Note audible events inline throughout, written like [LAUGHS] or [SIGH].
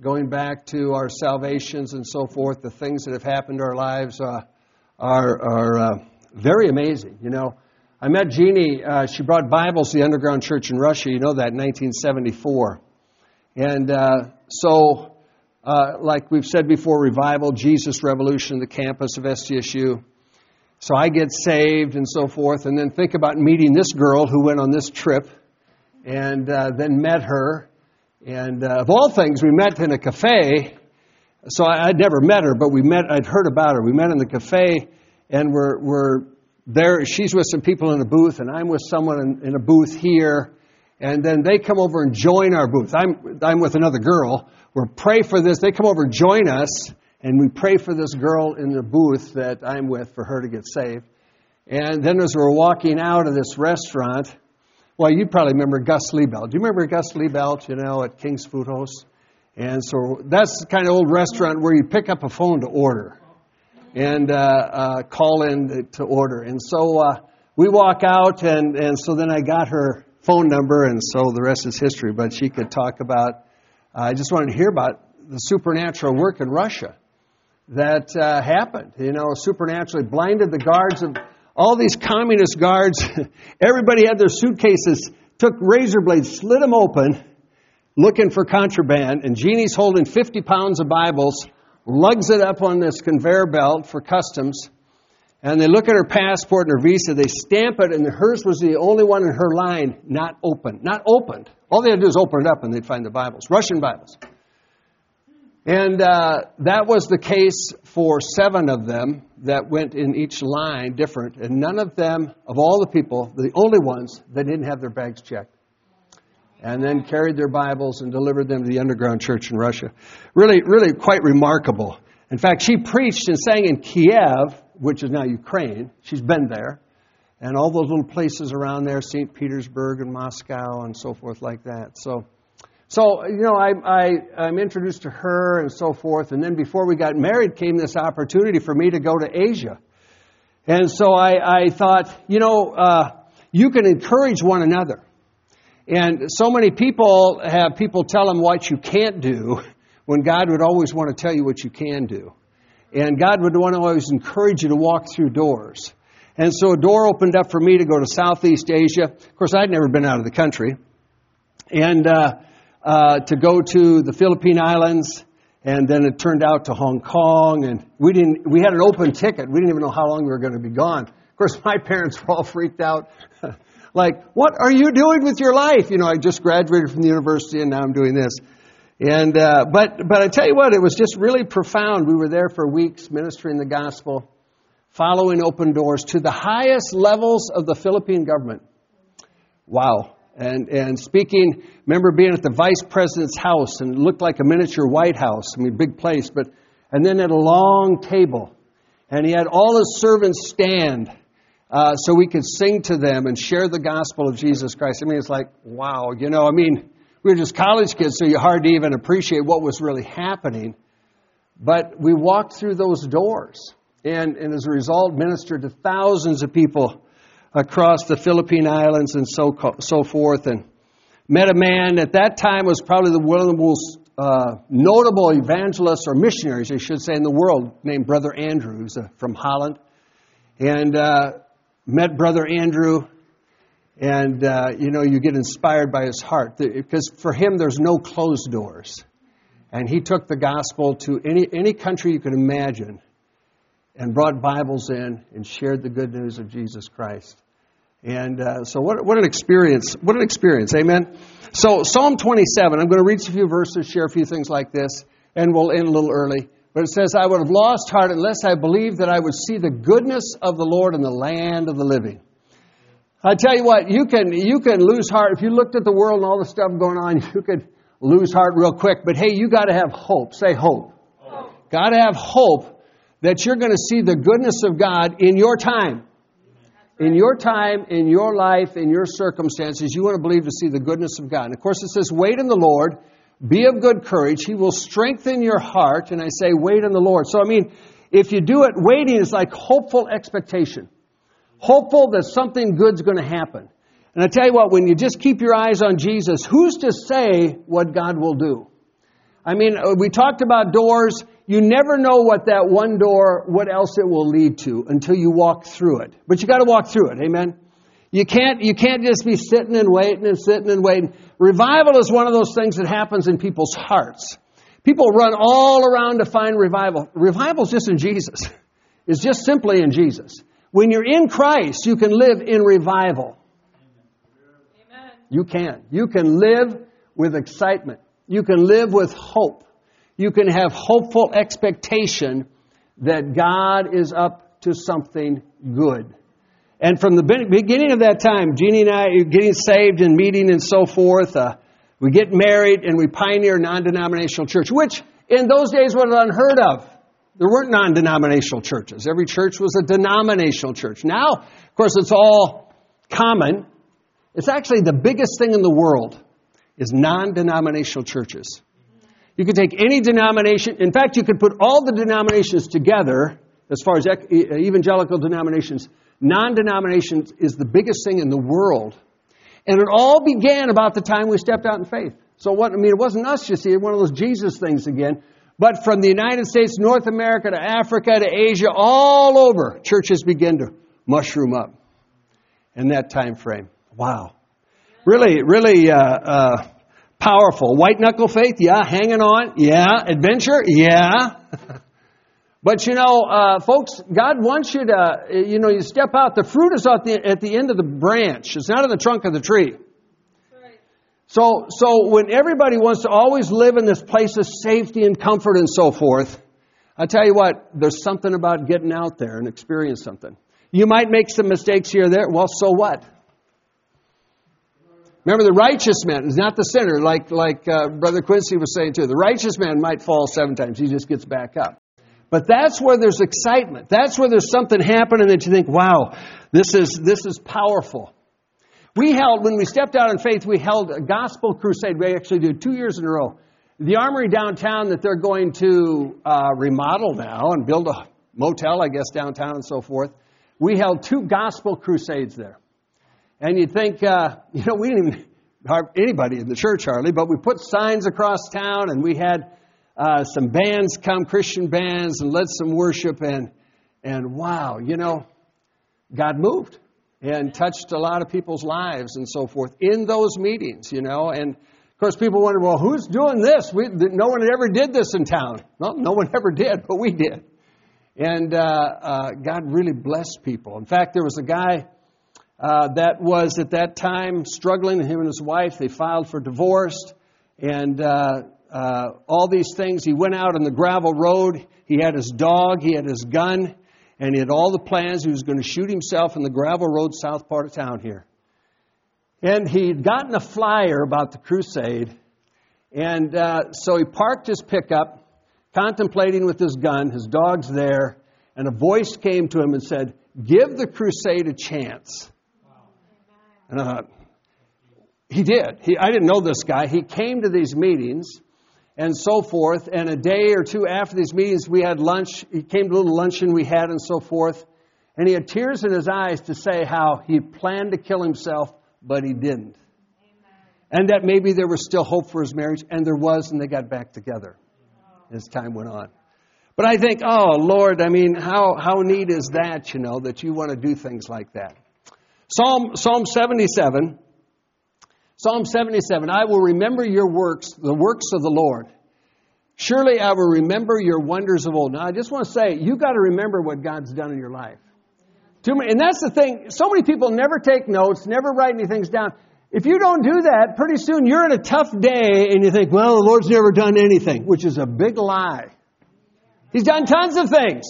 Going back to our salvations and so forth, the things that have happened to our lives uh, are, are uh, very amazing. You know, I met Jeannie. Uh, she brought Bibles to the underground church in Russia. You know that, in 1974. And uh, so, uh, like we've said before, revival, Jesus Revolution, the campus of SDSU. So I get saved and so forth, and then think about meeting this girl who went on this trip, and uh, then met her. And uh, of all things, we met in a cafe. So I, I'd never met her, but we met. I'd heard about her. We met in the cafe, and we're we're there. She's with some people in a booth, and I'm with someone in, in a booth here. And then they come over and join our booth. I'm I'm with another girl. We're pray for this. They come over and join us, and we pray for this girl in the booth that I'm with for her to get saved. And then as we're walking out of this restaurant, well, you probably remember Gus Liebelt. Do you remember Gus Liebelt, you know, at King's Food Host? And so that's the kind of old restaurant where you pick up a phone to order and uh, uh, call in to order. And so uh, we walk out, and, and so then I got her phone number, and so the rest is history. But she could talk about, I just wanted to hear about the supernatural work in Russia that uh, happened. You know, supernaturally blinded the guards of all these communist guards. [LAUGHS] Everybody had their suitcases, took razor blades, slit them open, looking for contraband. And Jeannie's holding 50 pounds of Bibles, lugs it up on this conveyor belt for customs. And they look at her passport and her visa, they stamp it, and hers was the only one in her line not open. Not opened. All they had to do is open it up and they'd find the Bibles, Russian Bibles. And uh, that was the case for seven of them that went in each line different. And none of them, of all the people, the only ones that didn't have their bags checked. And then carried their Bibles and delivered them to the underground church in Russia. Really, really quite remarkable. In fact, she preached and sang in Kiev, which is now Ukraine. She's been there. And all those little places around there, St. Petersburg and Moscow and so forth like that. So, so, you know, I, I, I'm introduced to her and so forth. And then before we got married came this opportunity for me to go to Asia. And so I, I thought, you know, uh, you can encourage one another. And so many people have people tell them what you can't do when God would always want to tell you what you can do. And God would want to always encourage you to walk through doors. And so a door opened up for me to go to Southeast Asia. Of course, I'd never been out of the country. And, uh, uh, to go to the Philippine Islands, and then it turned out to Hong Kong, and we didn't. We had an open ticket. We didn't even know how long we were going to be gone. Of course, [LAUGHS] my parents were all freaked out. [LAUGHS] like, what are you doing with your life? You know, I just graduated from the university, and now I'm doing this. And uh, but but I tell you what, it was just really profound. We were there for weeks ministering the gospel, following open doors to the highest levels of the Philippine government. Wow and, and speaking, remember being at the vice president's house and it looked like a miniature White House. I mean, big place, but, and then at a long table. And he had all his servants stand uh, so we could sing to them and share the gospel of Jesus Christ. I mean, it's like, wow, you know, I mean, we were just college kids, so you hard to even appreciate what was really happening. But we walked through those doors and, and as a result ministered to thousands of people across the Philippine Islands and so, so forth, and met a man at that time was probably the, one of the most uh, notable evangelists or missionaries, I should say, in the world, named Brother Andrew, who's uh, from Holland. And uh, met Brother Andrew, and uh, you know, you get inspired by his heart because for him, there's no closed doors. And he took the gospel to any, any country you could imagine and brought Bibles in and shared the good news of Jesus Christ. And uh, so, what, what an experience! What an experience! Amen. So, Psalm 27. I'm going to read a few verses, share a few things like this, and we'll end a little early. But it says, I would have lost heart unless I believed that I would see the goodness of the Lord in the land of the living. I tell you what, you can, you can lose heart. If you looked at the world and all the stuff going on, [LAUGHS] you could lose heart real quick. But hey, you got to have hope. Say hope. hope. Got to have hope that you're going to see the goodness of God in your time. In your time, in your life, in your circumstances, you want to believe to see the goodness of God. And of course, it says, wait in the Lord be of good courage. He will strengthen your heart. And I say, wait on the Lord. So, I mean, if you do it, waiting is like hopeful expectation. Hopeful that something good's going to happen. And I tell you what, when you just keep your eyes on Jesus, who's to say what God will do? I mean, uh, we talked about doors. You never know what that one door, what else it will lead to until you walk through it. But you got to walk through it. Amen. You can't, you can't just be sitting and waiting and sitting and waiting. Revival is one of those things that happens in people's hearts. People run all around to find revival. Revival is just in Jesus. It's just simply in Jesus. When you're in Christ, you can live in revival. Amen. You can. You can live with excitement. You can live with hope. You can have hopeful expectation that God is up to something good. And from the beginning of that time, Jeannie and I are getting saved and meeting and so forth. Uh, we get married and we pioneer non-denominational church, which in those days was unheard of. There weren't non-denominational churches. Every church was a denominational church. Now, of course, it's all common. It's actually the biggest thing in the world is non-denominational churches. You could take any denomination. In fact, you could put all the denominations together as far as evangelical denominations Non denomination is the biggest thing in the world. And it all began about the time we stepped out in faith. So, what, I mean, it wasn't us, you see, one of those Jesus things again. But from the United States, North America to Africa to Asia, all over, churches begin to mushroom up in that time frame. Wow. Really, really uh, uh, powerful. White knuckle faith, yeah. Hanging on, yeah. Adventure, yeah. [LAUGHS] But you know, uh, folks, God wants you to, you know, you step out. The fruit is at the, at the end of the branch. It's not in the trunk of the tree. So, so when everybody wants to always live in this place of safety and comfort and so forth, I tell you what, there's something about getting out there and experience something. You might make some mistakes here or there. Well, so what? Remember, the righteous man is not the sinner, like like uh, Brother Quincy was saying too. The righteous man might fall seven times; he just gets back up. But that's where there's excitement. That's where there's something happening that you think, wow, this is, this is powerful. We held, when we stepped out in faith, we held a gospel crusade. We actually did two years in a row. The armory downtown that they're going to uh, remodel now and build a motel, I guess, downtown and so forth. We held two gospel crusades there. And you'd think, uh, [LAUGHS] you know, we didn't even anybody in the church hardly, but we put signs across town and we had uh, some bands come, Christian bands, and led some worship, and and wow, you know, God moved and touched a lot of people's lives and so forth in those meetings, you know, and of course people wonder, well, who's doing this? We, no one ever did this in town. Well, no one [LAUGHS] ever did, but we did, and uh, uh, God really blessed people. In fact, there was a guy. Uh, that was at that time struggling. Him and his wife they filed for divorce, and uh, uh, all these things. He went out on the gravel road. He had his dog, he had his gun, and he had all the plans. He was going to shoot himself in the gravel road south part of town here. And he'd gotten a flyer about the crusade, and uh, so he parked his pickup, contemplating with his gun. His dog's there, and a voice came to him and said, Give the crusade a chance. And I thought, he did. He, I didn't know this guy. He came to these meetings and so forth. And a day or two after these meetings, we had lunch. He came to a little luncheon we had and so forth. And he had tears in his eyes to say how he planned to kill himself, but he didn't. Amen. And that maybe there was still hope for his marriage, and there was, and they got back together as time went on. But I think, oh, Lord, I mean, how, how neat is that, you know, that you want to do things like that? Psalm, Psalm 77 Psalm 77 I will remember your works, the works of the Lord. Surely I will remember your wonders of old. Now, I just want to say, you got to remember what God's done in your life. Too many, and that's the thing. So many people never take notes, never write anything down. If you don't do that, pretty soon you're in a tough day and you think, well, the Lord's never done anything, which is a big lie. He's done tons of things.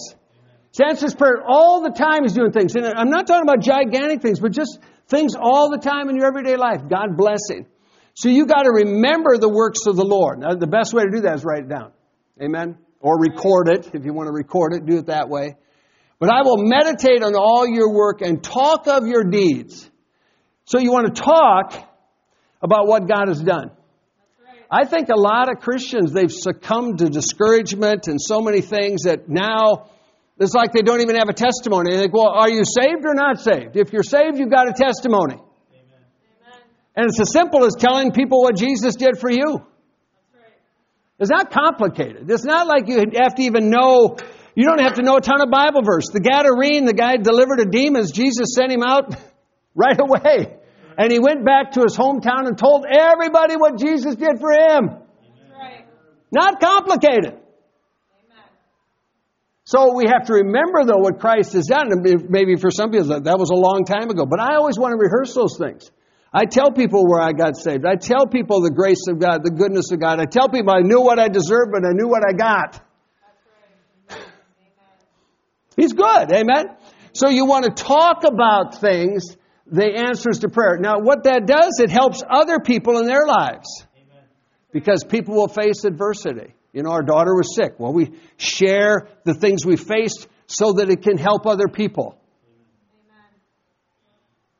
He answers prayer all the time. He's doing things. And I'm not talking about gigantic things, but just things all the time in your everyday life. God blessing. So you got to remember the works of the Lord. Now, the best way to do that is write it down. Amen? Or record it. If you want to record it, do it that way. But I will meditate on all your work and talk of your deeds. So you want to talk about what God has done. I think a lot of Christians, they've succumbed to discouragement and so many things that now it's like they don't even have a testimony. They think, well, are you saved or not saved? If you're saved, you've got a testimony. Amen. And it's as simple as telling people what Jesus did for you. It's not complicated. It's not like you have to even know, you don't have to know a ton of Bible verse. The Gadarene, the guy delivered a demons, Jesus sent him out [LAUGHS] right away. And he went back to his hometown and told everybody what Jesus did for him. Right. Not complicated. So we have to remember, though, what Christ has done. Maybe for some people that was a long time ago, but I always want to rehearse those things. I tell people where I got saved. I tell people the grace of God, the goodness of God. I tell people I knew what I deserved, but I knew what I got. He's good, amen? So you want to talk about things the answers to prayer. Now, what that does, it helps other people in their lives. Because people will face adversity. You know, our daughter was sick. Well, we share the things we faced so that it can help other people.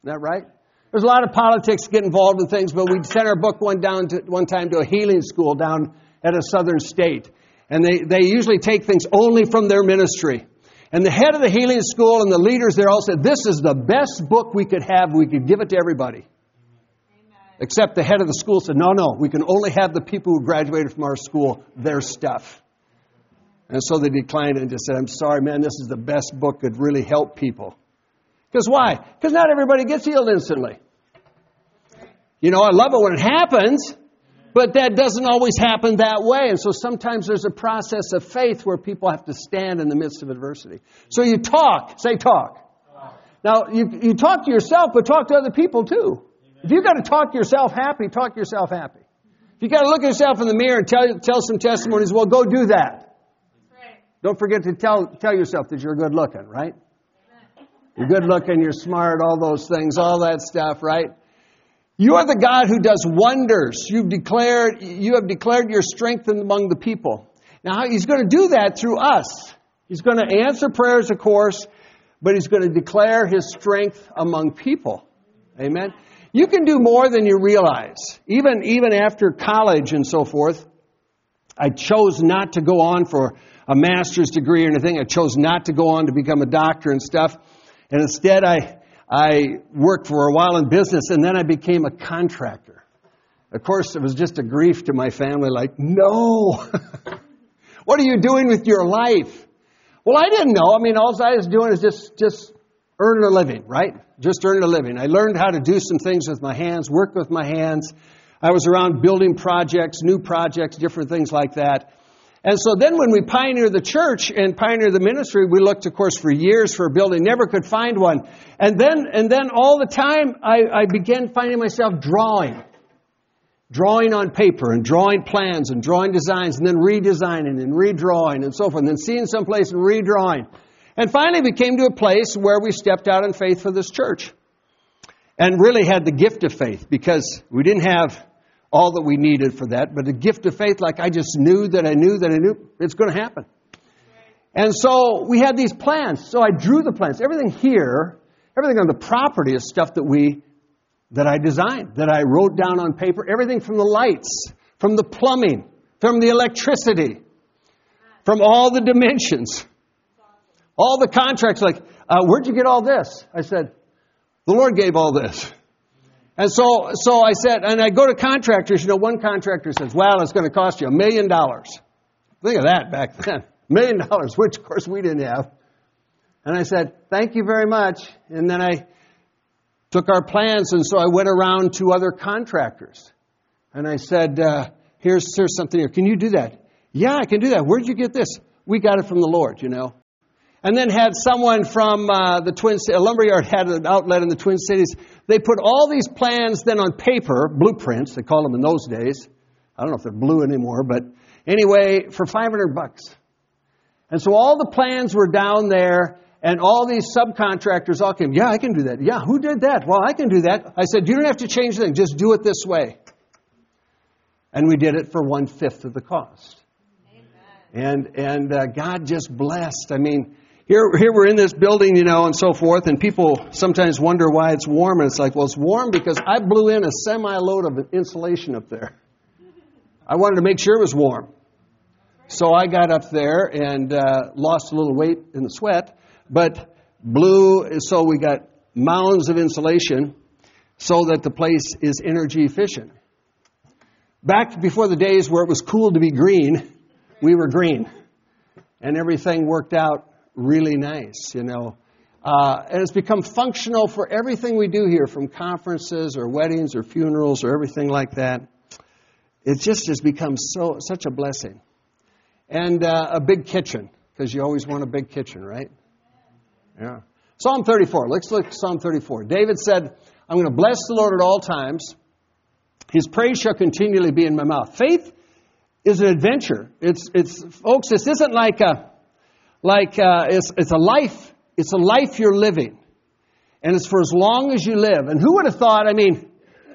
Isn't that right? There's a lot of politics get involved in things, but we sent our book one down to, one time to a healing school down at a southern state. And they, they usually take things only from their ministry. And the head of the healing school and the leaders there all said, This is the best book we could have. We could give it to everybody. Except the head of the school said, No, no, we can only have the people who graduated from our school, their stuff. And so they declined and just said, I'm sorry, man, this is the best book that really help people. Because why? Because not everybody gets healed instantly. You know, I love it when it happens, but that doesn't always happen that way. And so sometimes there's a process of faith where people have to stand in the midst of adversity. So you talk, say talk. Now, you, you talk to yourself, but talk to other people too. If you've got to talk yourself happy, talk yourself happy. If you've got to look at yourself in the mirror and tell, tell some testimonies, well, go do that. Right. Don't forget to tell, tell yourself that you're good looking, right? You're good looking, you're smart, all those things, all that stuff, right? You are the God who does wonders. You've declared, you have declared your strength among the people. Now, He's going to do that through us. He's going to answer prayers, of course, but He's going to declare His strength among people. Amen. You can do more than you realize. Even, even after college and so forth, I chose not to go on for a master's degree or anything. I chose not to go on to become a doctor and stuff. And instead, I, I worked for a while in business and then I became a contractor. Of course, it was just a grief to my family like, no! [LAUGHS] what are you doing with your life? Well, I didn't know. I mean, all I was doing is just, just earning a living, right? Just earning a living. I learned how to do some things with my hands, work with my hands. I was around building projects, new projects, different things like that. And so then when we pioneered the church and pioneered the ministry, we looked, of course, for years for a building, never could find one. And then, and then all the time, I, I began finding myself drawing. Drawing on paper and drawing plans and drawing designs and then redesigning and redrawing and so forth and then seeing someplace and redrawing. And finally we came to a place where we stepped out in faith for this church. And really had the gift of faith because we didn't have all that we needed for that, but a gift of faith, like I just knew that I knew that I knew it's going to happen. And so we had these plans. So I drew the plans. Everything here, everything on the property is stuff that we, that I designed, that I wrote down on paper. Everything from the lights, from the plumbing, from the electricity, from all the dimensions, all the contracts. Like, uh, where'd you get all this? I said, the Lord gave all this. And so, so I said, and I go to contractors, you know, one contractor says, well, it's going to cost you a million dollars. Think of that back then. A [LAUGHS] million dollars, which of course we didn't have. And I said, thank you very much. And then I took our plans, and so I went around to other contractors. And I said, uh, here's, here's something here. Can you do that? Yeah, I can do that. Where'd you get this? We got it from the Lord, you know and then had someone from uh, the Twin Cities, lumberyard had an outlet in the Twin Cities. They put all these plans then on paper, blueprints, they called them in those days. I don't know if they're blue anymore, but anyway, for 500 bucks. And so all the plans were down there, and all these subcontractors all came. Yeah, I can do that. Yeah, who did that? Well, I can do that. I said, You don't have to change anything, just do it this way. And we did it for one fifth of the cost. And, and uh, God just blessed. I mean, here, here we're in this building, you know, and so forth, and people sometimes wonder why it's warm, and it's like, well, it's warm because I blew in a semi load of insulation up there. I wanted to make sure it was warm. So I got up there and uh, lost a little weight in the sweat, but blew, so we got mounds of insulation so that the place is energy efficient. Back before the days where it was cool to be green, we were green. And everything worked out really nice, you know. Uh, and it's become functional for everything we do here, from conferences or weddings or funerals or everything like that. It just has become so such a blessing. And uh, a big kitchen, because you always want a big kitchen, right? Yeah. Psalm 34. Let's look at Psalm 34. David said, I'm going to bless the Lord at all times. His praise shall continually be in my mouth. Faith is an adventure. It's, it's, folks, this isn't like a, like, uh, it's, it's a life, it's a life you're living. And it's for as long as you live. And who would have thought, I mean,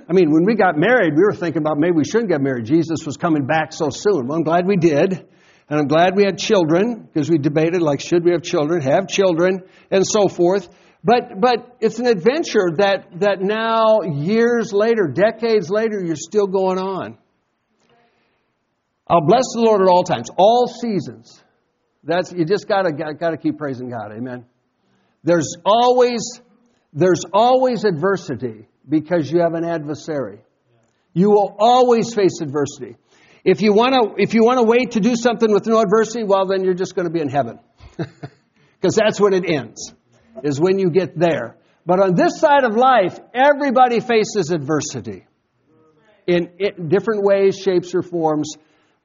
I mean, when we got married, we were thinking about maybe we shouldn't get married. Jesus was coming back so soon. Well, I'm glad we did. And I'm glad we had children because we debated like, should we have children, have children, and so forth. But, but it's an adventure that, that now, years later, decades later, you're still going on. I'll bless the Lord at all times, all seasons. That's you just gotta gotta keep praising God. Amen. There's always there's always adversity because you have an adversary. You will always face adversity. If you want to if you want to wait to do something with no adversity, well then you're just going to be in heaven. [LAUGHS] Because that's when it ends. Is when you get there. But on this side of life, everybody faces adversity in different ways, shapes, or forms.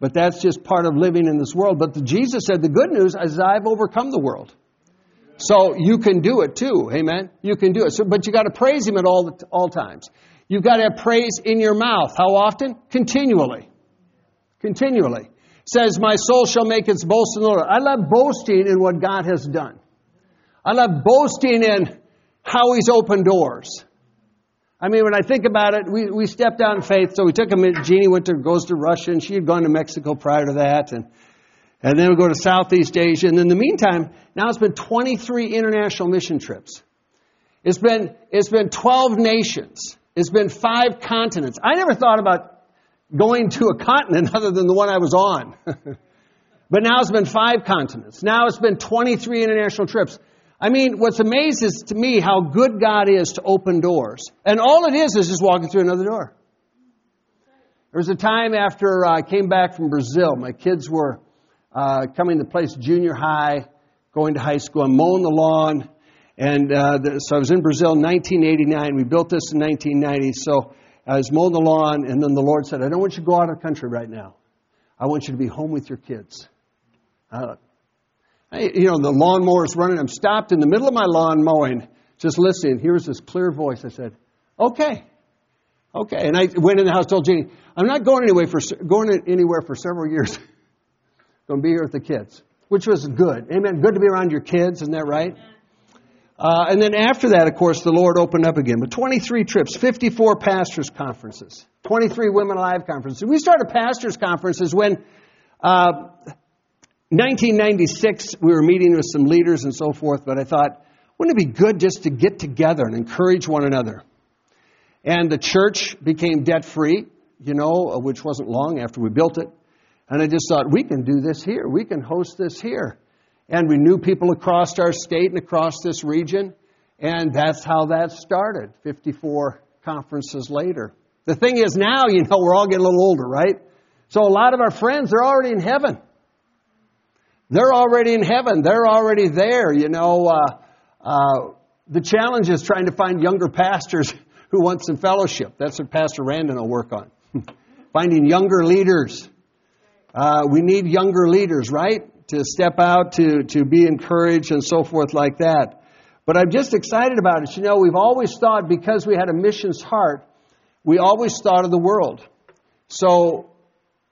But that's just part of living in this world. But the, Jesus said the good news is I've overcome the world. So you can do it too. Amen. You can do it. So, but you got to praise Him at all all times. You've got to have praise in your mouth. How often? Continually. Continually. says, My soul shall make its boast in the Lord. I love boasting in what God has done. I love boasting in how He's opened doors. I mean, when I think about it, we, we stepped out in faith. So we took him. Jeannie went to goes to Russia, and she had gone to Mexico prior to that, and and then we go to Southeast Asia. And in the meantime, now it's been 23 international mission trips. It's been it's been 12 nations. It's been five continents. I never thought about going to a continent [LAUGHS] other than the one I was on. [LAUGHS] but now it's been five continents. Now it's been 23 international trips. I mean, what's amazes to me how good God is to open doors. And all it is is just walking through another door. There was a time after I came back from Brazil, my kids were uh, coming to place junior high, going to high school. I'm mowing the lawn. And uh, so I was in Brazil in 1989. We built this in 1990. So I was mowing the lawn, and then the Lord said, I don't want you to go out of the country right now. I want you to be home with your kids. Uh, you know, the lawnmower's running. I'm stopped in the middle of my lawn mowing, just listening. Here's this clear voice. I said, okay. Okay. And I went in the house, told Jeannie, I'm not going anywhere for, going anywhere for several years. [LAUGHS] going to be here with the kids, which was good. Amen. Good to be around your kids. Isn't that right? Uh, and then after that, of course, the Lord opened up again. But 23 trips, 54 pastors' conferences, 23 Women Alive conferences. We started pastors' conferences when uh, 1996, we were meeting with some leaders and so forth, but I thought, wouldn't it be good just to get together and encourage one another? And the church became debt free, you know, uh, which wasn't long after we built it. And I just thought, we can do this here. We can host this here. And we knew people across our state and across this region. And that's how that started 54 conferences later. The thing is now, you know, we're all getting a little older, right? So a lot of our friends are already in heaven. They're already in heaven. They're already there. You know, uh, uh, the challenge is trying to find younger pastors [LAUGHS] who want some fellowship. That's what Pastor Randon will work on. [LAUGHS] Finding younger leaders. Uh, we need younger leaders, right? To step out, to, to be encouraged, and so forth, like that. But I'm just excited about it. You know, we've always thought because we had a missions heart, we always thought of the world. So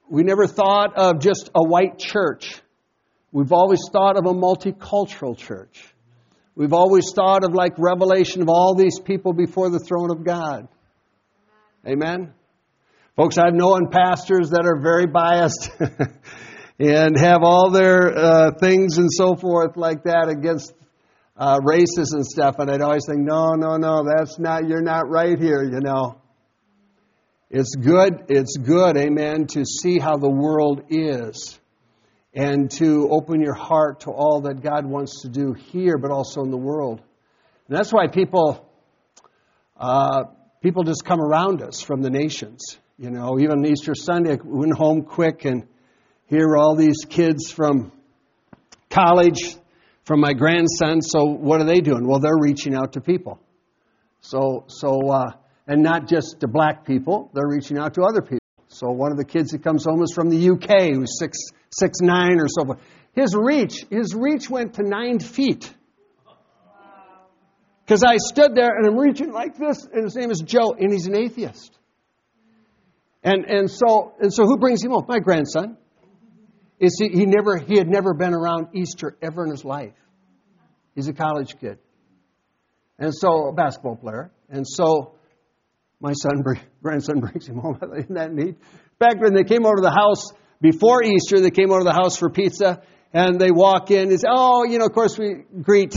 we never thought of just a white church We've always thought of a multicultural church. We've always thought of like revelation of all these people before the throne of God. Amen? Folks, I've known pastors that are very biased [LAUGHS] and have all their uh, things and so forth like that against uh, races and stuff, and I'd always think, no, no, no, that's not, you're not right here, you know. It's good, it's good, amen, to see how the world is and to open your heart to all that God wants to do here, but also in the world. And that's why people, uh, people just come around us from the nations. You know, even Easter Sunday, I went home quick and here are all these kids from college, from my grandson. So what are they doing? Well, they're reaching out to people. So, so, uh, and not just to black people, they're reaching out to other people. So one of the kids that comes home is from the UK, who's six, six nine or so. His reach, his reach went to nine feet. Because I stood there and I'm reaching like this, and his name is Joe, and he's an atheist. And and so and so who brings him home? My grandson. Is he, he never he had never been around Easter ever in his life. He's a college kid. And so a basketball player. And so my son grandson [LAUGHS] brings him home. [LAUGHS] Isn't that neat? Back when they came over to the house before Easter, they came over to the house for pizza and they walk in and say, Oh, you know, of course we greet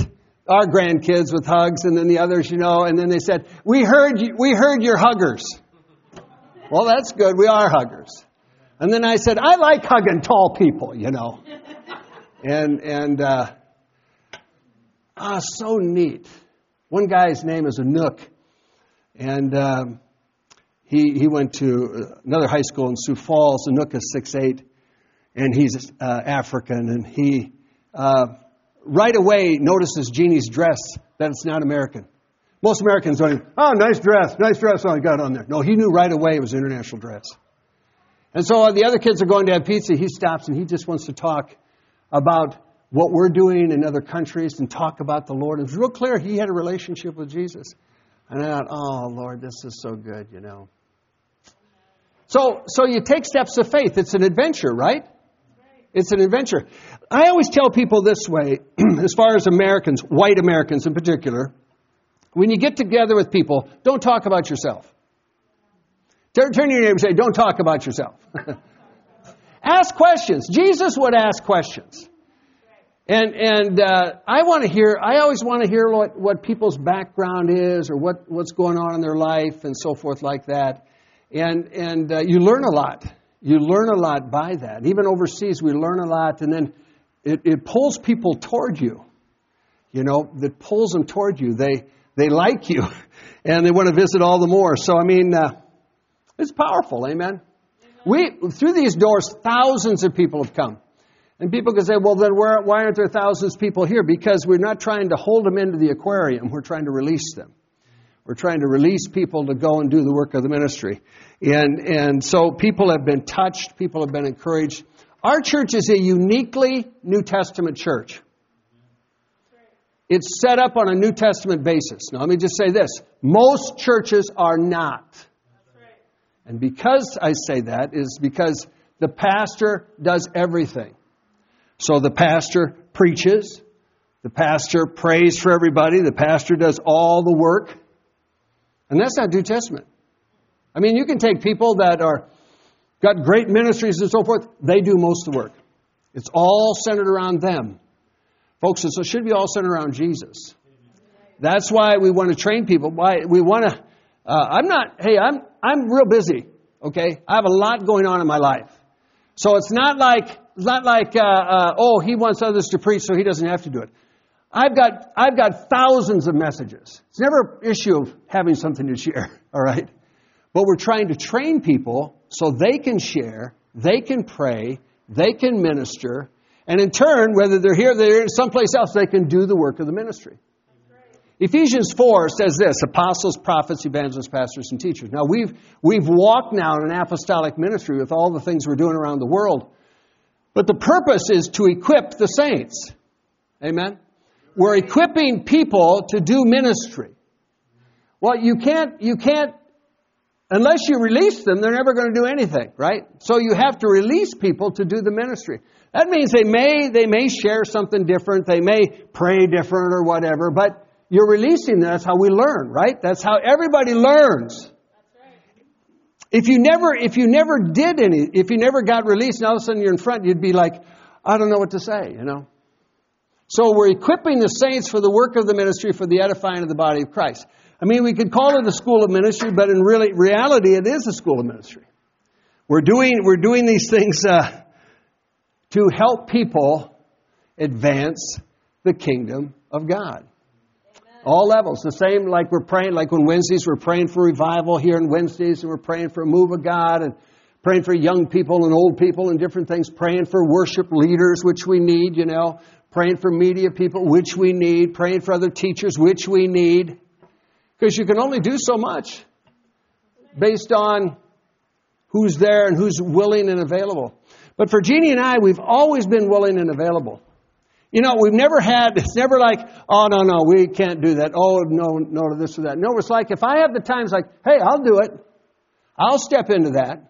our grandkids with hugs and then the others, you know, and then they said, We heard you, we heard your huggers. [LAUGHS] Well, that's good. We are huggers. And then I said, I like hugging tall people, you know. And, and, uh, ah, so neat. One guy's name is Anook. And, um, he, he went to another high school in Sioux Falls. Six eight, and he's uh, African. And he uh, right away notices Jeannie's dress that it's not American. Most Americans don't even, oh, nice dress, nice dress I got on there. No, he knew right away it was international dress. And so the other kids are going to have pizza. He stops and he just wants to talk about what we're doing in other countries and talk about the Lord. It was real clear he had a relationship with Jesus. And I thought, oh, Lord, this is so good, you know. So, so you take steps of faith. It's an adventure, right? It's an adventure. I always tell people this way, [CLEARS THROAT] as far as Americans, white Americans in particular, when you get together with people, don't talk about yourself. Turn, turn to your neighbor and say, don't talk about yourself. [LAUGHS] ask questions. Jesus would ask questions. And, and uh, I want to hear, I always want to hear what, what people's background is or what, what's going on in their life and so forth like that. And, and uh, you learn a lot. You learn a lot by that. Even overseas, we learn a lot, and then it, it pulls people toward you. You know, that pulls them toward you. They, they like you, [LAUGHS] and they want to visit all the more. So, I mean, uh, it's powerful. Amen. We, through these doors, thousands of people have come. And people can say, well, then why aren't there thousands of people here? Because we're not trying to hold them into the aquarium, we're trying to release them. We're trying to release people to go and do the work of the ministry. And, and so people have been touched, people have been encouraged. Our church is a uniquely New Testament church. It's set up on a New Testament basis. Now, let me just say this most churches are not. And because I say that is because the pastor does everything. So the pastor preaches, the pastor prays for everybody, the pastor does all the work. And that's not New Testament. I mean, you can take people that are got great ministries and so forth, they do most of the work. It's all centered around them. Folks, it should be all centered around Jesus. That's why we want to train people. Why we want to uh, I'm not hey, I'm I'm real busy, okay? I have a lot going on in my life. So it's not like not like uh, uh, oh, he wants others to preach so he doesn't have to do it. I've got, I've got thousands of messages. It's never an issue of having something to share, [LAUGHS] all right? But we're trying to train people so they can share, they can pray, they can minister, and in turn, whether they're here, or they're someplace else, they can do the work of the ministry. Ephesians 4 says this apostles, prophets, evangelists, pastors, and teachers. Now, we've, we've walked now in an apostolic ministry with all the things we're doing around the world, but the purpose is to equip the saints. Amen? We're equipping people to do ministry. Well, you can't, you can't unless you release them, they're never going to do anything, right? So you have to release people to do the ministry. That means they may, they may share something different, they may pray different or whatever, but you're releasing them. That's how we learn, right? That's how everybody learns. If you never, if you never did any, if you never got released and all of a sudden you're in front, you'd be like, I don't know what to say, you know? So we're equipping the saints for the work of the ministry for the edifying of the body of Christ. I mean, we could call it a school of ministry, but in really, reality, it is a school of ministry. We're doing, we're doing these things uh, to help people advance the kingdom of God. All levels. The same like we're praying, like when Wednesdays we're praying for revival here in Wednesdays, and we're praying for a move of God, and praying for young people and old people and different things, praying for worship leaders, which we need, you know, praying for media people, which we need, praying for other teachers, which we need. Because you can only do so much based on who's there and who's willing and available. But for Jeannie and I, we've always been willing and available. You know, we've never had, it's never like, oh, no, no, we can't do that. Oh, no, no to this or that. No, it's like, if I have the time, it's like, hey, I'll do it. I'll step into that.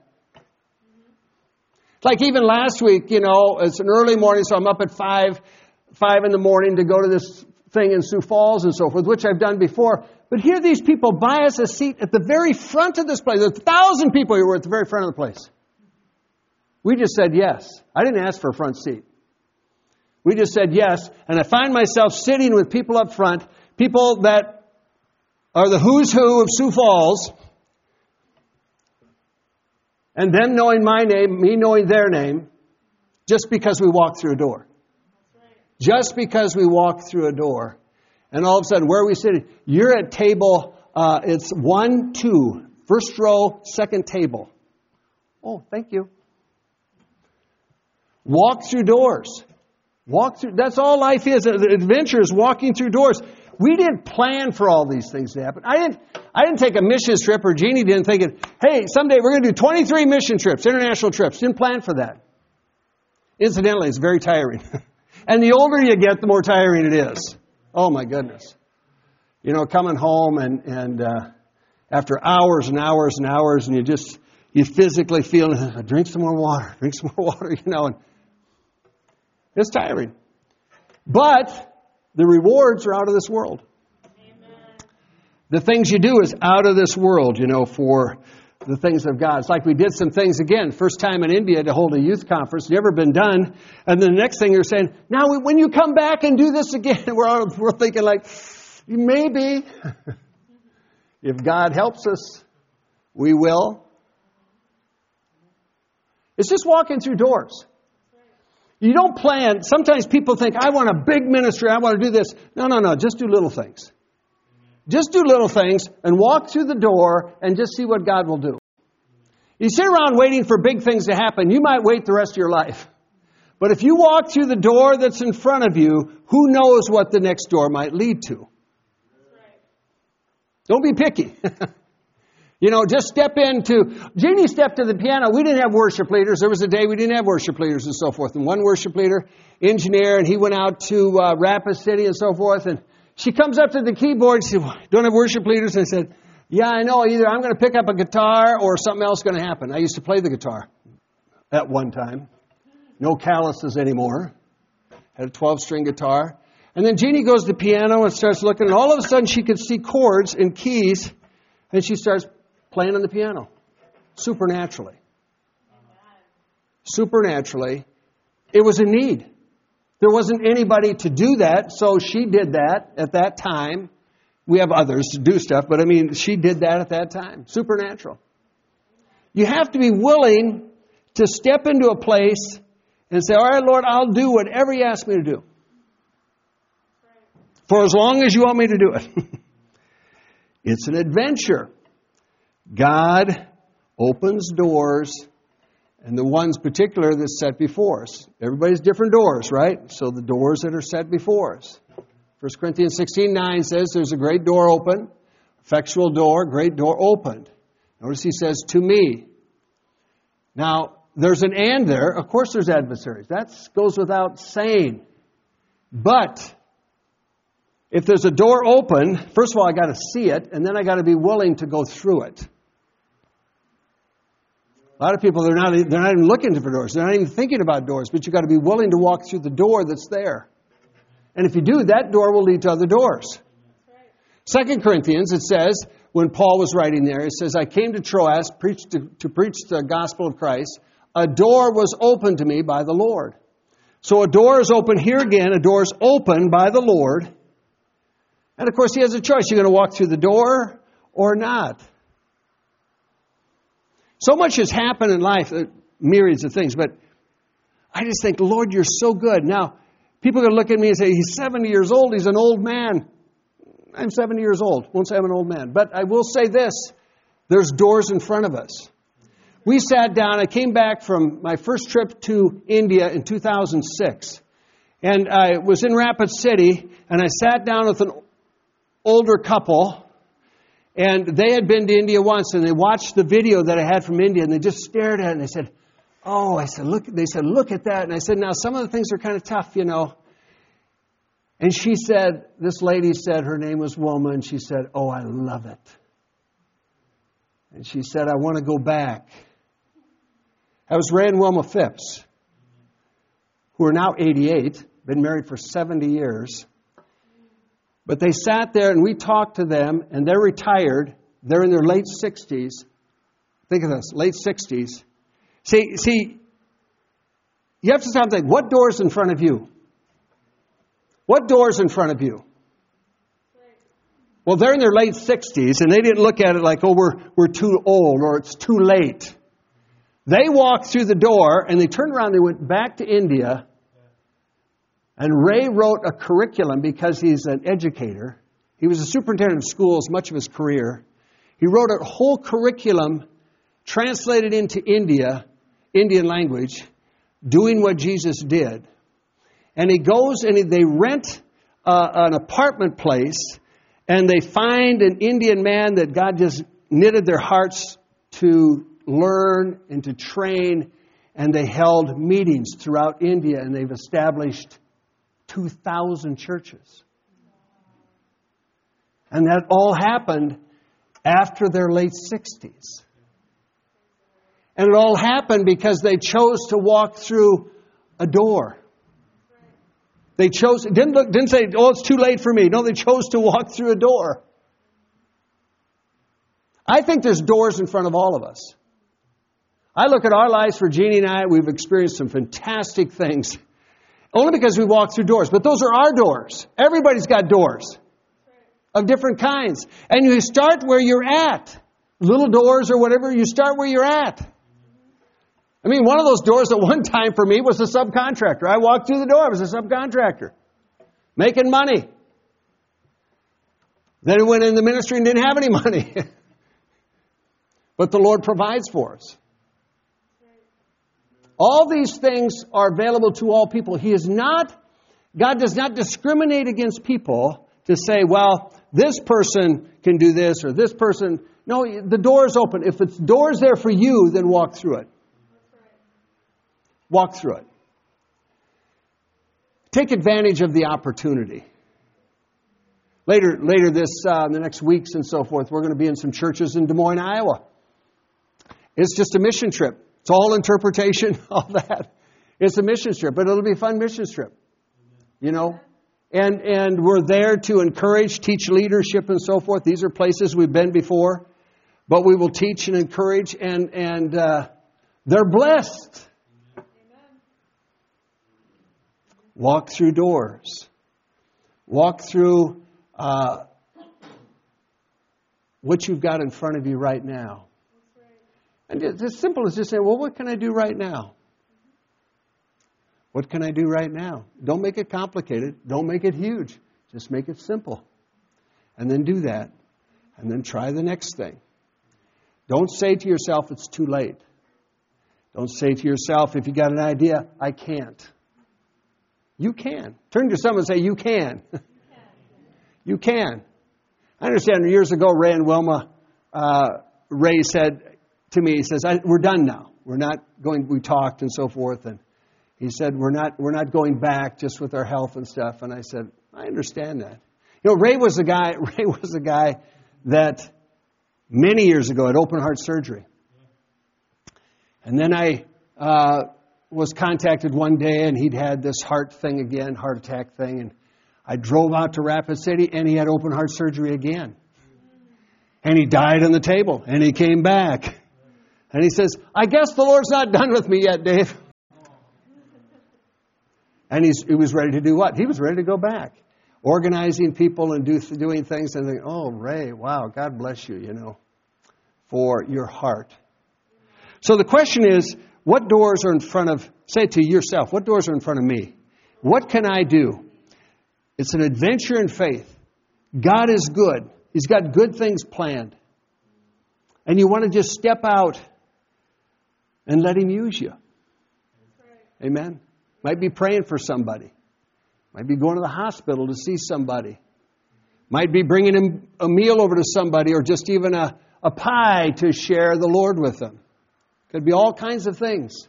It's like even last week, you know, it's an early morning, so I'm up at five, five in the morning to go to this thing in Sioux Falls and so forth, which I've done before. But here these people buy us a seat at the very front of this place. There's a thousand people here were at the very front of the place. We just said yes. I didn't ask for a front seat. We just said yes, and I find myself sitting with people up front, people that are the who's who of Sioux Falls, and them knowing my name, me knowing their name, just because we walked through a door. Just because we walked through a door. And all of a sudden, where are we sitting? You're at table, uh, it's one, two, first row, second table. Oh, thank you. Walk through doors. Walk through, that's all life is. Adventure is walking through doors. We didn't plan for all these things to happen. I didn't, I didn't take a mission trip, or Jeannie didn't think it, hey, someday we're going to do 23 mission trips, international trips. Didn't plan for that. Incidentally, it's very tiring. [LAUGHS] and the older you get, the more tiring it is. Oh my goodness. You know, coming home and, and uh, after hours and hours and hours, and you just, you physically feel, drink some more water, [LAUGHS] drink some more water, you know, and it's tiring. But the rewards are out of this world. Amen. The things you do is out of this world, you know, for the things of God. It's like we did some things again. First time in India to hold a youth conference, never been done. And then the next thing you're saying, now when you come back and do this again, [LAUGHS] we're, all, we're thinking like, maybe. [LAUGHS] if God helps us, we will. It's just walking through doors. You don't plan. Sometimes people think, I want a big ministry. I want to do this. No, no, no. Just do little things. Just do little things and walk through the door and just see what God will do. You sit around waiting for big things to happen, you might wait the rest of your life. But if you walk through the door that's in front of you, who knows what the next door might lead to? Don't be picky. [LAUGHS] You know, just step into, Jeannie stepped to the piano. We didn't have worship leaders. There was a day we didn't have worship leaders and so forth. And one worship leader, engineer, and he went out to uh, Rapid City and so forth. And she comes up to the keyboard. She said, don't have worship leaders? And I said, yeah, I know. Either I'm going to pick up a guitar or something else is going to happen. I used to play the guitar at one time. No calluses anymore. Had a 12 string guitar. And then Jeannie goes to the piano and starts looking, and all of a sudden she could see chords and keys, and she starts playing on the piano supernaturally. Supernaturally. It was a need. There wasn't anybody to do that, so she did that at that time. We have others to do stuff, but I mean, she did that at that time. Supernatural. You have to be willing to step into a place and say, All right, Lord, I'll do whatever you ask me to do. For as long as you want me to do it. [LAUGHS] it's an adventure. God opens doors, and the ones particular that's set before us. Everybody's different doors, right? So the doors that are set before us. 1 Corinthians 16 9 says there's a great door open, effectual door, great door opened. Notice he says, to me. Now, there's an and there. Of course, there's adversaries. That goes without saying. But if there's a door open, first of all, I got to see it, and then I got to be willing to go through it. A lot of people, they're not, they're not even looking for doors. They're not even thinking about doors, but you've got to be willing to walk through the door that's there. And if you do, that door will lead to other doors. Second Corinthians, it says, when Paul was writing there, it says, I came to Troas preach to, to preach the gospel of Christ. A door was opened to me by the Lord. So a door is open here again. A door is opened by the Lord. And of course, he has a choice. You're going to walk through the door or not. So much has happened in life, uh, myriads of things, but I just think, Lord, you're so good. Now, people are going to look at me and say, He's 70 years old, he's an old man. I'm 70 years old. Won't say I'm an old man. But I will say this there's doors in front of us. We sat down. I came back from my first trip to India in 2006. And I was in Rapid City, and I sat down with an older couple and they had been to India once and they watched the video that I had from India and they just stared at it and they said, Oh, I said, look, they said, look at that. And I said, now some of the things are kind of tough, you know. And she said, this lady said, her name was Wilma, and she said, Oh, I love it. And she said, I want to go back. That was Ray and Wilma Phipps, who are now 88, been married for 70 years. But they sat there and we talked to them, and they're retired. They're in their late 60s. Think of this late 60s. See, see, you have to stop and think what door's in front of you? What door's in front of you? Well, they're in their late 60s, and they didn't look at it like, oh, we're, we're too old or it's too late. They walked through the door and they turned around, they went back to India, and Ray wrote a curriculum because he's an educator. He was a superintendent of schools much of his career. He wrote a whole curriculum translated into India, Indian language, doing what Jesus did. And he goes and they rent uh, an apartment place and they find an Indian man that God just knitted their hearts to learn and to train. And they held meetings throughout India and they've established 2,000 churches. And that all happened after their late 60s. And it all happened because they chose to walk through a door. They chose, didn't look, didn't say, oh, it's too late for me. No, they chose to walk through a door. I think there's doors in front of all of us. I look at our lives for Jeannie and I, we've experienced some fantastic things. Only because we walk through doors. But those are our doors. Everybody's got doors of different kinds. And you start where you're at. Little doors or whatever, you start where you're at. I mean, one of those doors at one time for me was a subcontractor. I walked through the door, I was a subcontractor, making money. Then I went in the ministry and didn't have any [LAUGHS] money. but the Lord provides for us. All these things are available to all people. He is not, God does not discriminate against people to say, well, this person can do this or this person. No, the door is open. If it's doors there for you, then walk through it. Walk through it. Take advantage of the opportunity. Later, later this, uh, the next weeks and so forth, we're going to be in some churches in Des Moines, Iowa. It's just a mission trip. It's all interpretation, [LAUGHS] all that. It's a mission trip, but it'll be a fun mission trip. You know? And, and we're there to encourage, teach leadership and so forth. These are places we've been before, but we will teach and encourage, and, and uh, they're blessed. Walk through doors. Walk through uh, what you've got in front of you right now. And it's as simple as just saying, well, what can I do right now? What can I do right now? Don't make it complicated. Don't make it huge. Just make it simple. And then do that. And then try the next thing. Don't say to yourself, it's too late. Don't say to yourself, if you got an idea, I can't. You can. Turn to someone and say, You can. [LAUGHS] you can. I understand years ago, Ray and Wilma, uh, Ray said, to me, he says, "We're done now. We're not going." We talked and so forth, and he said, "We're not. We're not going back just with our health and stuff." And I said, "I understand that." You know, Ray was a guy. [LAUGHS] Ray was a guy that many years ago had open heart surgery, And then I uh, was contacted one day, and he'd had this heart thing again, heart attack thing, and I drove out to Rapid City, and he had open heart surgery again. And he died on the table, and he came back. And he says, I guess the Lord's not done with me yet, Dave. And he was ready to do what? He was ready to go back. Organizing people and do, doing things and think, oh, Ray, wow, God bless you, you know, for your heart. So the question is, what doors are in front of, say to yourself, what doors are in front of me? What can I do? It's an adventure in faith. God is good. He's got good things planned. And you want to just step out and let Him use you. Amen. Might be praying for somebody. Might be going to the hospital to see somebody. Might be bringing a meal over to somebody or just even a, a pie to share the Lord with them. Could be all kinds of things.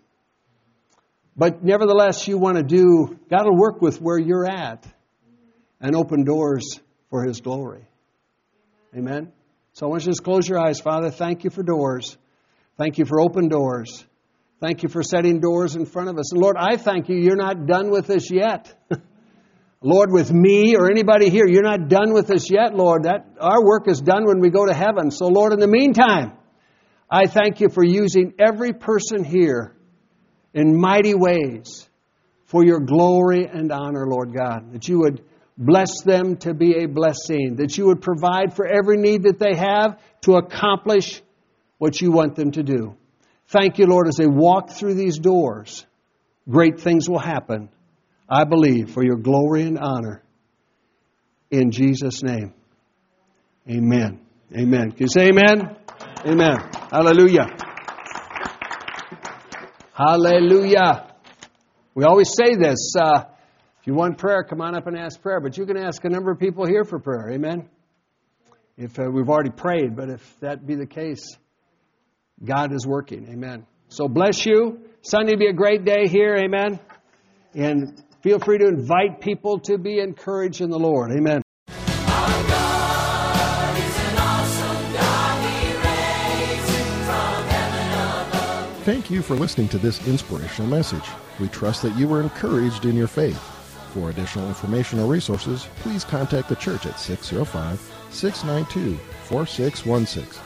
But nevertheless, you want to do, God will work with where you're at and open doors for His glory. Amen? So I want you to just close your eyes. Father, thank you for doors. Thank you for open doors. Thank you for setting doors in front of us. And Lord, I thank you, you're not done with us yet. [LAUGHS] Lord, with me or anybody here, you're not done with us yet, Lord. That our work is done when we go to heaven. So, Lord, in the meantime, I thank you for using every person here in mighty ways for your glory and honor, Lord God. That you would bless them to be a blessing, that you would provide for every need that they have to accomplish what you want them to do. Thank you, Lord, as they walk through these doors, great things will happen, I believe, for your glory and honor. In Jesus' name. Amen. Amen. Can you say amen? Amen. Hallelujah. Hallelujah. We always say this. Uh, if you want prayer, come on up and ask prayer. But you can ask a number of people here for prayer. Amen. If uh, we've already prayed, but if that be the case, God is working. Amen. So bless you. Sunday be a great day here. Amen. And feel free to invite people to be encouraged in the Lord. Amen. Thank you for listening to this inspirational message. We trust that you were encouraged in your faith. For additional information or resources, please contact the church at 605 692 4616.